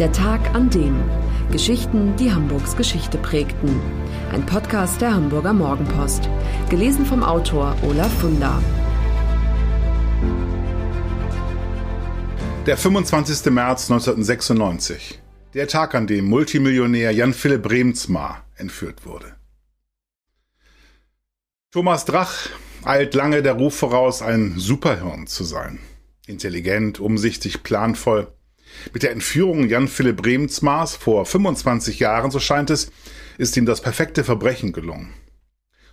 Der Tag an dem. Geschichten, die Hamburgs Geschichte prägten. Ein Podcast der Hamburger Morgenpost. Gelesen vom Autor Olaf Funder. Der 25. März 1996. Der Tag, an dem Multimillionär Jan Philipp Remsmar entführt wurde. Thomas Drach eilt lange der Ruf voraus, ein Superhirn zu sein. Intelligent, umsichtig, planvoll. Mit der Entführung Jan Philipp Remsmars vor 25 Jahren, so scheint es, ist ihm das perfekte Verbrechen gelungen.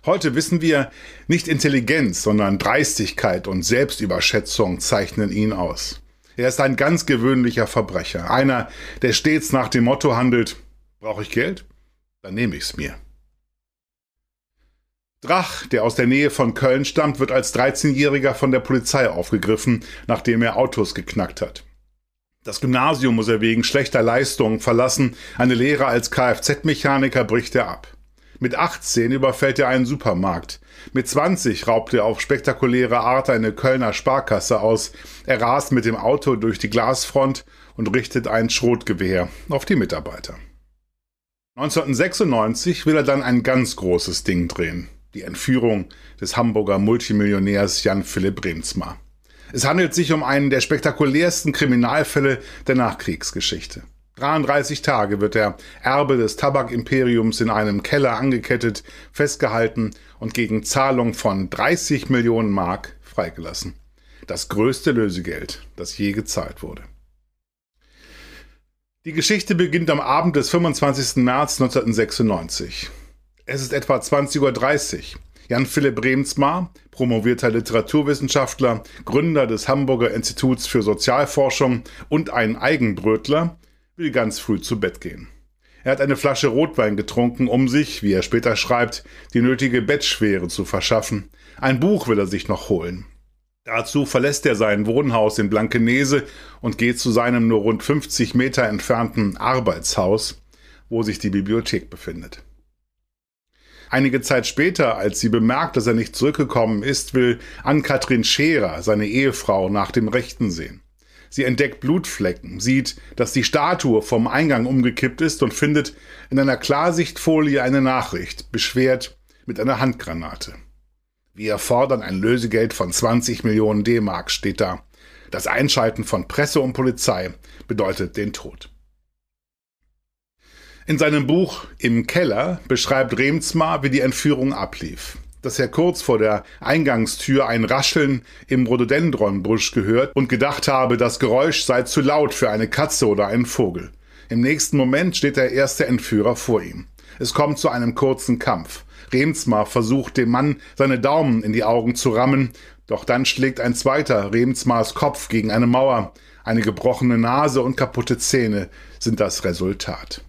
Heute wissen wir, nicht Intelligenz, sondern Dreistigkeit und Selbstüberschätzung zeichnen ihn aus. Er ist ein ganz gewöhnlicher Verbrecher, einer, der stets nach dem Motto handelt, brauche ich Geld? Dann nehme ich's mir. Drach, der aus der Nähe von Köln stammt, wird als 13-Jähriger von der Polizei aufgegriffen, nachdem er Autos geknackt hat. Das Gymnasium muss er wegen schlechter Leistungen verlassen, eine Lehre als Kfz-Mechaniker bricht er ab. Mit 18 überfällt er einen Supermarkt. Mit 20 raubt er auf spektakuläre Art eine Kölner Sparkasse aus. Er rast mit dem Auto durch die Glasfront und richtet ein Schrotgewehr auf die Mitarbeiter. 1996 will er dann ein ganz großes Ding drehen die Entführung des Hamburger Multimillionärs Jan Philipp Remsmar. Es handelt sich um einen der spektakulärsten Kriminalfälle der Nachkriegsgeschichte. 33 Tage wird der Erbe des Tabakimperiums in einem Keller angekettet, festgehalten und gegen Zahlung von 30 Millionen Mark freigelassen. Das größte Lösegeld, das je gezahlt wurde. Die Geschichte beginnt am Abend des 25. März 1996. Es ist etwa 20.30 Uhr. Jan Philipp Remsmar, promovierter Literaturwissenschaftler, Gründer des Hamburger Instituts für Sozialforschung und ein Eigenbrötler, will ganz früh zu Bett gehen. Er hat eine Flasche Rotwein getrunken, um sich, wie er später schreibt, die nötige Bettschwere zu verschaffen. Ein Buch will er sich noch holen. Dazu verlässt er sein Wohnhaus in Blankenese und geht zu seinem nur rund 50 Meter entfernten Arbeitshaus, wo sich die Bibliothek befindet. Einige Zeit später, als sie bemerkt, dass er nicht zurückgekommen ist, will Ann-Kathrin Scherer, seine Ehefrau, nach dem Rechten sehen. Sie entdeckt Blutflecken, sieht, dass die Statue vom Eingang umgekippt ist und findet in einer Klarsichtfolie eine Nachricht, beschwert mit einer Handgranate. Wir fordern ein Lösegeld von 20 Millionen D-Mark, steht da. Das Einschalten von Presse und Polizei bedeutet den Tod. In seinem Buch Im Keller beschreibt Remsmar, wie die Entführung ablief. Dass er kurz vor der Eingangstür ein Rascheln im Rhododendronbusch gehört und gedacht habe, das Geräusch sei zu laut für eine Katze oder einen Vogel. Im nächsten Moment steht der erste Entführer vor ihm. Es kommt zu einem kurzen Kampf. Remsmar versucht dem Mann seine Daumen in die Augen zu rammen, doch dann schlägt ein zweiter Remsmars Kopf gegen eine Mauer. Eine gebrochene Nase und kaputte Zähne sind das Resultat.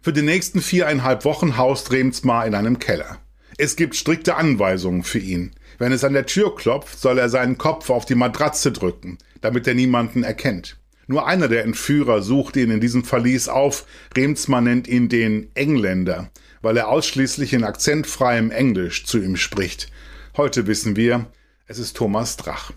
Für die nächsten viereinhalb Wochen haust Remsmar in einem Keller. Es gibt strikte Anweisungen für ihn. Wenn es an der Tür klopft, soll er seinen Kopf auf die Matratze drücken, damit er niemanden erkennt. Nur einer der Entführer sucht ihn in diesem Verlies auf. Remsmar nennt ihn den Engländer, weil er ausschließlich in akzentfreiem Englisch zu ihm spricht. Heute wissen wir, es ist Thomas Drach.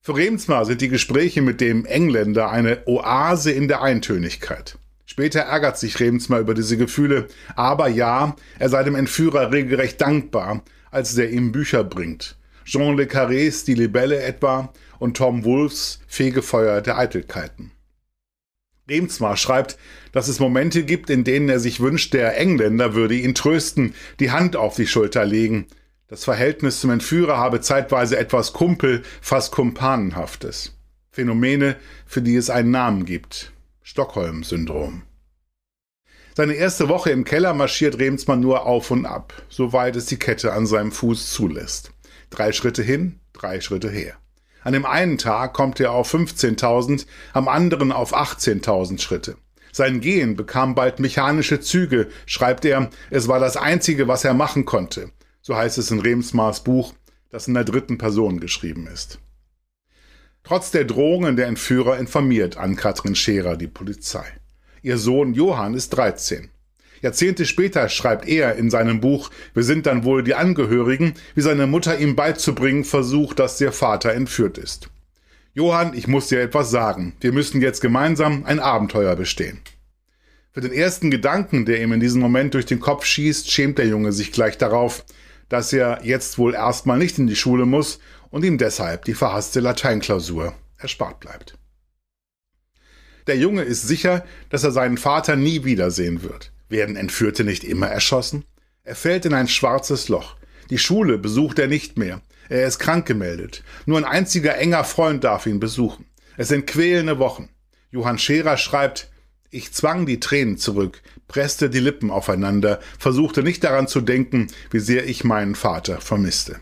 Für Remsmar sind die Gespräche mit dem Engländer eine Oase in der Eintönigkeit. Später ärgert sich Remsmar über diese Gefühle, aber ja, er sei dem Entführer regelrecht dankbar, als der ihm Bücher bringt. Jean Le Carrés Die Libelle etwa und Tom Wolfs Fegefeuer der Eitelkeiten. Remsmar schreibt, dass es Momente gibt, in denen er sich wünscht, der Engländer würde ihn trösten, die Hand auf die Schulter legen. Das Verhältnis zum Entführer habe zeitweise etwas Kumpel, fast Kumpanenhaftes. Phänomene, für die es einen Namen gibt. Stockholm-Syndrom. Seine erste Woche im Keller marschiert Remsmann nur auf und ab, soweit es die Kette an seinem Fuß zulässt. Drei Schritte hin, drei Schritte her. An dem einen Tag kommt er auf 15.000, am anderen auf 18.000 Schritte. Sein Gehen bekam bald mechanische Züge, schreibt er, es war das Einzige, was er machen konnte. So heißt es in Remsmars Buch, das in der dritten Person geschrieben ist. Trotz der Drohungen der Entführer informiert Ann-Kathrin Scherer die Polizei. Ihr Sohn Johann ist 13. Jahrzehnte später schreibt er in seinem Buch Wir sind dann wohl die Angehörigen, wie seine Mutter ihm beizubringen versucht, dass der Vater entführt ist. Johann, ich muss dir etwas sagen. Wir müssen jetzt gemeinsam ein Abenteuer bestehen. Für den ersten Gedanken, der ihm in diesem Moment durch den Kopf schießt, schämt der Junge sich gleich darauf, dass er jetzt wohl erstmal nicht in die Schule muss und ihm deshalb die verhasste Lateinklausur erspart bleibt. Der Junge ist sicher, dass er seinen Vater nie wiedersehen wird. Werden Entführte nicht immer erschossen? Er fällt in ein schwarzes Loch. Die Schule besucht er nicht mehr. Er ist krank gemeldet. Nur ein einziger enger Freund darf ihn besuchen. Es sind quälende Wochen. Johann Scherer schreibt, ich zwang die Tränen zurück, presste die Lippen aufeinander, versuchte nicht daran zu denken, wie sehr ich meinen Vater vermisste.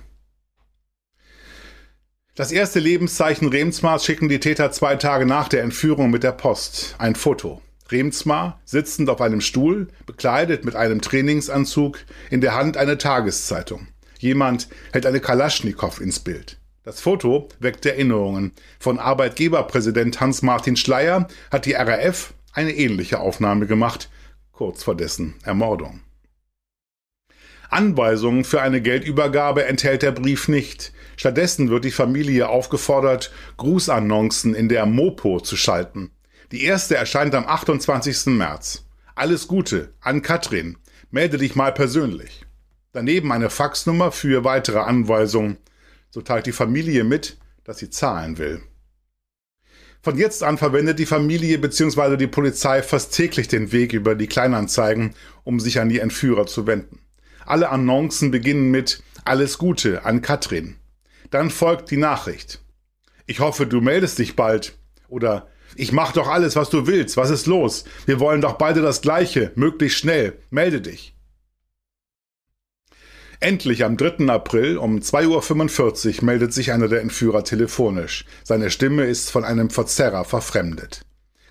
Das erste Lebenszeichen Remsmars schicken die Täter zwei Tage nach der Entführung mit der Post. Ein Foto. Remsmar sitzend auf einem Stuhl, bekleidet mit einem Trainingsanzug, in der Hand eine Tageszeitung. Jemand hält eine Kalaschnikow ins Bild. Das Foto weckt Erinnerungen. Von Arbeitgeberpräsident Hans-Martin Schleier hat die RAF eine ähnliche Aufnahme gemacht, kurz vor dessen Ermordung. Anweisungen für eine Geldübergabe enthält der Brief nicht. Stattdessen wird die Familie aufgefordert, Grußannoncen in der Mopo zu schalten. Die erste erscheint am 28. März. Alles Gute an Katrin. Melde dich mal persönlich. Daneben eine Faxnummer für weitere Anweisungen. So teilt die Familie mit, dass sie zahlen will. Von jetzt an verwendet die Familie bzw. die Polizei fast täglich den Weg über die Kleinanzeigen, um sich an die Entführer zu wenden. Alle Annoncen beginnen mit Alles Gute an Katrin. Dann folgt die Nachricht. Ich hoffe, du meldest dich bald. Oder Ich mach doch alles, was du willst. Was ist los? Wir wollen doch beide das Gleiche. Möglichst schnell. Melde dich. Endlich am 3. April um 2.45 Uhr meldet sich einer der Entführer telefonisch. Seine Stimme ist von einem Verzerrer verfremdet.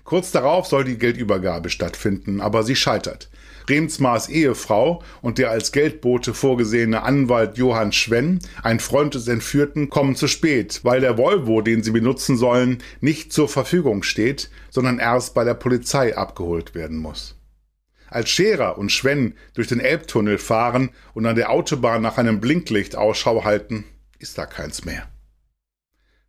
Kurz darauf soll die Geldübergabe stattfinden, aber sie scheitert. Remsmars Ehefrau und der als Geldbote vorgesehene Anwalt Johann Schwenn, ein Freund des Entführten, kommen zu spät, weil der Volvo, den sie benutzen sollen, nicht zur Verfügung steht, sondern erst bei der Polizei abgeholt werden muss. Als Scherer und Schwenn durch den Elbtunnel fahren und an der Autobahn nach einem Blinklicht Ausschau halten, ist da keins mehr.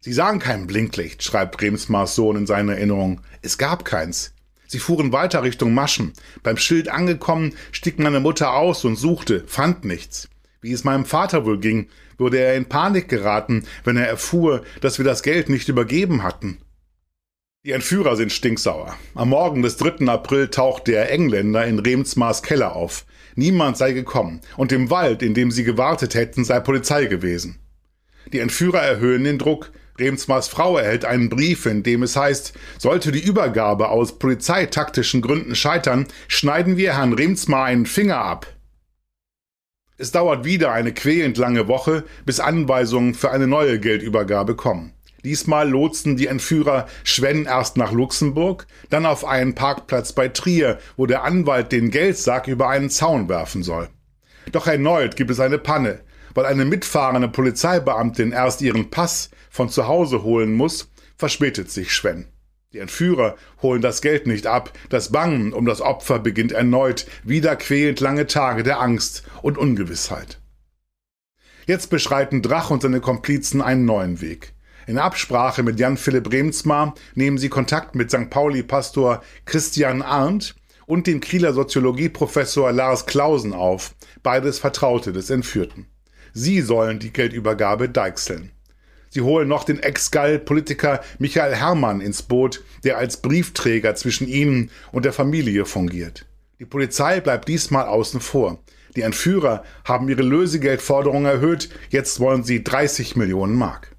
Sie sahen kein Blinklicht, schreibt Remsmars Sohn in seiner Erinnerung. Es gab keins. Sie fuhren weiter Richtung Maschen. Beim Schild angekommen, stieg meine Mutter aus und suchte, fand nichts. Wie es meinem Vater wohl ging, würde er in Panik geraten, wenn er erfuhr, dass wir das Geld nicht übergeben hatten. Die Entführer sind stinksauer. Am Morgen des 3. April taucht der Engländer in Remsmars Keller auf. Niemand sei gekommen und im Wald, in dem sie gewartet hätten, sei Polizei gewesen. Die Entführer erhöhen den Druck, Remsmars Frau erhält einen Brief, in dem es heißt, sollte die Übergabe aus polizeitaktischen Gründen scheitern, schneiden wir Herrn Remsmar einen Finger ab. Es dauert wieder eine quälend lange Woche, bis Anweisungen für eine neue Geldübergabe kommen. Diesmal lotsen die Entführer Schwenn erst nach Luxemburg, dann auf einen Parkplatz bei Trier, wo der Anwalt den Geldsack über einen Zaun werfen soll. Doch erneut gibt es eine Panne weil eine mitfahrende Polizeibeamtin erst ihren Pass von zu Hause holen muss, verspätet sich Schwenn. Die Entführer holen das Geld nicht ab, das Bangen um das Opfer beginnt erneut, wieder quälend lange Tage der Angst und Ungewissheit. Jetzt beschreiten Drach und seine Komplizen einen neuen Weg. In Absprache mit Jan Philipp Remsmar nehmen sie Kontakt mit St. Pauli-Pastor Christian Arndt und dem Kieler Soziologieprofessor Lars Klausen auf, beides Vertraute des Entführten. Sie sollen die Geldübergabe deichseln. Sie holen noch den Ex-Gall-Politiker Michael Herrmann ins Boot, der als Briefträger zwischen ihnen und der Familie fungiert. Die Polizei bleibt diesmal außen vor. Die Entführer haben ihre Lösegeldforderung erhöht, jetzt wollen sie 30 Millionen Mark.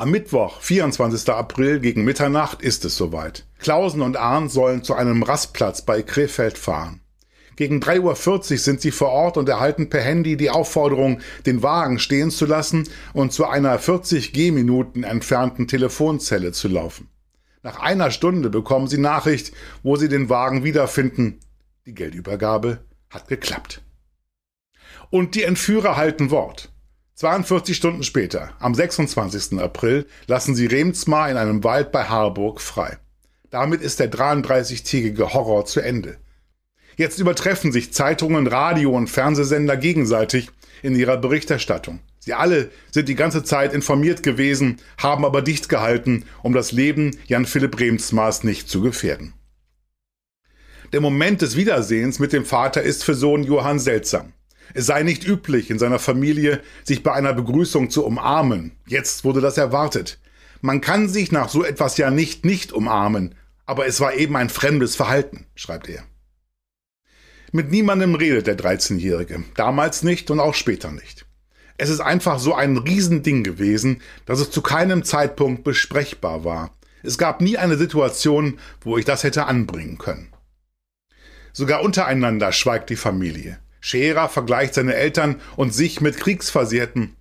Am Mittwoch, 24. April gegen Mitternacht ist es soweit. Klausen und Ahn sollen zu einem Rastplatz bei Krefeld fahren. Gegen 3.40 Uhr sind sie vor Ort und erhalten per Handy die Aufforderung, den Wagen stehen zu lassen und zu einer 40 Gehminuten entfernten Telefonzelle zu laufen. Nach einer Stunde bekommen sie Nachricht, wo sie den Wagen wiederfinden. Die Geldübergabe hat geklappt. Und die Entführer halten Wort. 42 Stunden später, am 26. April, lassen sie Remsmar in einem Wald bei Harburg frei. Damit ist der 33-tägige Horror zu Ende. Jetzt übertreffen sich Zeitungen, Radio und Fernsehsender gegenseitig, in ihrer Berichterstattung. Sie alle sind die ganze Zeit informiert gewesen, haben aber dicht gehalten, um das Leben Jan Philipp Remsmaß nicht zu gefährden. Der Moment des Wiedersehens mit dem Vater ist für Sohn Johann seltsam. Es sei nicht üblich, in seiner Familie sich bei einer Begrüßung zu umarmen. Jetzt wurde das erwartet. Man kann sich nach so etwas ja nicht nicht umarmen, aber es war eben ein fremdes Verhalten, schreibt er. Mit niemandem redet der 13-Jährige, damals nicht und auch später nicht. Es ist einfach so ein Riesending gewesen, dass es zu keinem Zeitpunkt besprechbar war. Es gab nie eine Situation, wo ich das hätte anbringen können. Sogar untereinander schweigt die Familie. Scherer vergleicht seine Eltern und sich mit Kriegsversehrten.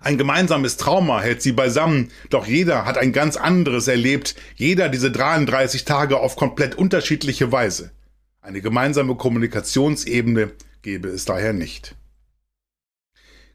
Ein gemeinsames Trauma hält sie beisammen, doch jeder hat ein ganz anderes erlebt, jeder diese 33 Tage auf komplett unterschiedliche Weise. Eine gemeinsame Kommunikationsebene gäbe es daher nicht.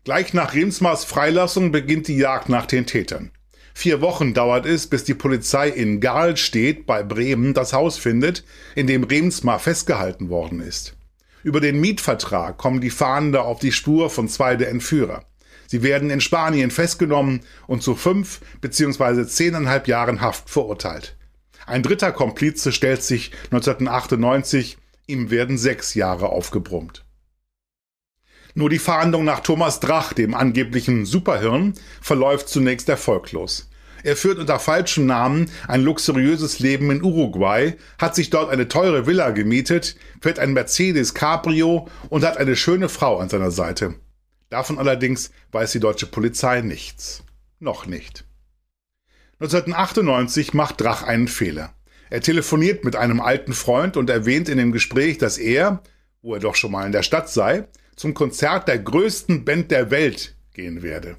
Gleich nach Remsmars Freilassung beginnt die Jagd nach den Tätern. Vier Wochen dauert es, bis die Polizei in Gahlstedt bei Bremen das Haus findet, in dem Remsmar festgehalten worden ist. Über den Mietvertrag kommen die Fahnder auf die Spur von zwei der Entführer. Sie werden in Spanien festgenommen und zu fünf bzw. zehneinhalb Jahren Haft verurteilt. Ein dritter Komplize stellt sich 1998, ihm werden sechs Jahre aufgebrummt. Nur die Fahndung nach Thomas Drach, dem angeblichen Superhirn, verläuft zunächst erfolglos. Er führt unter falschem Namen ein luxuriöses Leben in Uruguay, hat sich dort eine teure Villa gemietet, fährt ein Mercedes Cabrio und hat eine schöne Frau an seiner Seite. Davon allerdings weiß die deutsche Polizei nichts. Noch nicht. 1998 macht Drach einen Fehler. Er telefoniert mit einem alten Freund und erwähnt in dem Gespräch, dass er, wo er doch schon mal in der Stadt sei, zum Konzert der größten Band der Welt gehen werde.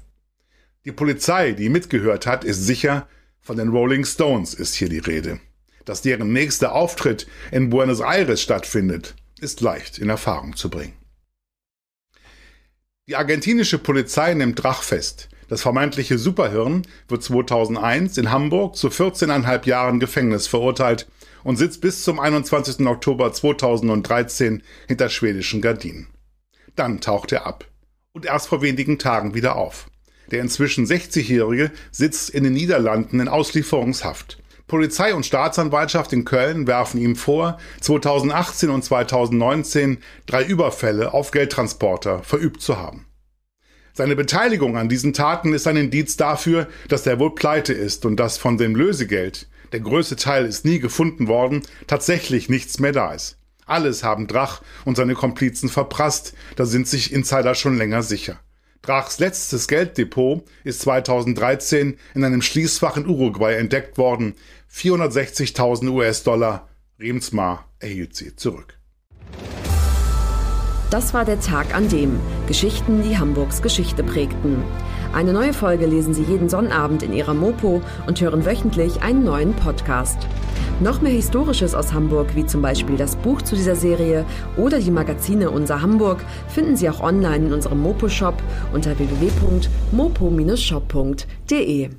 Die Polizei, die mitgehört hat, ist sicher, von den Rolling Stones ist hier die Rede. Dass deren nächster Auftritt in Buenos Aires stattfindet, ist leicht in Erfahrung zu bringen. Die argentinische Polizei nimmt Drach fest. Das vermeintliche Superhirn wird 2001 in Hamburg zu 14,5 Jahren Gefängnis verurteilt und sitzt bis zum 21. Oktober 2013 hinter schwedischen Gardinen. Dann taucht er ab und erst vor wenigen Tagen wieder auf. Der inzwischen 60-Jährige sitzt in den Niederlanden in Auslieferungshaft. Polizei und Staatsanwaltschaft in Köln werfen ihm vor, 2018 und 2019 drei Überfälle auf Geldtransporter verübt zu haben. Seine Beteiligung an diesen Taten ist ein Indiz dafür, dass der wohl pleite ist und dass von dem Lösegeld, der größte Teil ist nie gefunden worden, tatsächlich nichts mehr da ist. Alles haben Drach und seine Komplizen verprasst, da sind sich Insider schon länger sicher. Drachs letztes Gelddepot ist 2013 in einem Schließfach in Uruguay entdeckt worden. 460.000 US-Dollar. Remsmar erhielt sie zurück. Das war der Tag an dem Geschichten, die Hamburgs Geschichte prägten. Eine neue Folge lesen Sie jeden Sonnabend in Ihrer Mopo und hören wöchentlich einen neuen Podcast. Noch mehr Historisches aus Hamburg, wie zum Beispiel das Buch zu dieser Serie oder die Magazine Unser Hamburg, finden Sie auch online in unserem Mopo-Shop unter www.mopo-shop.de.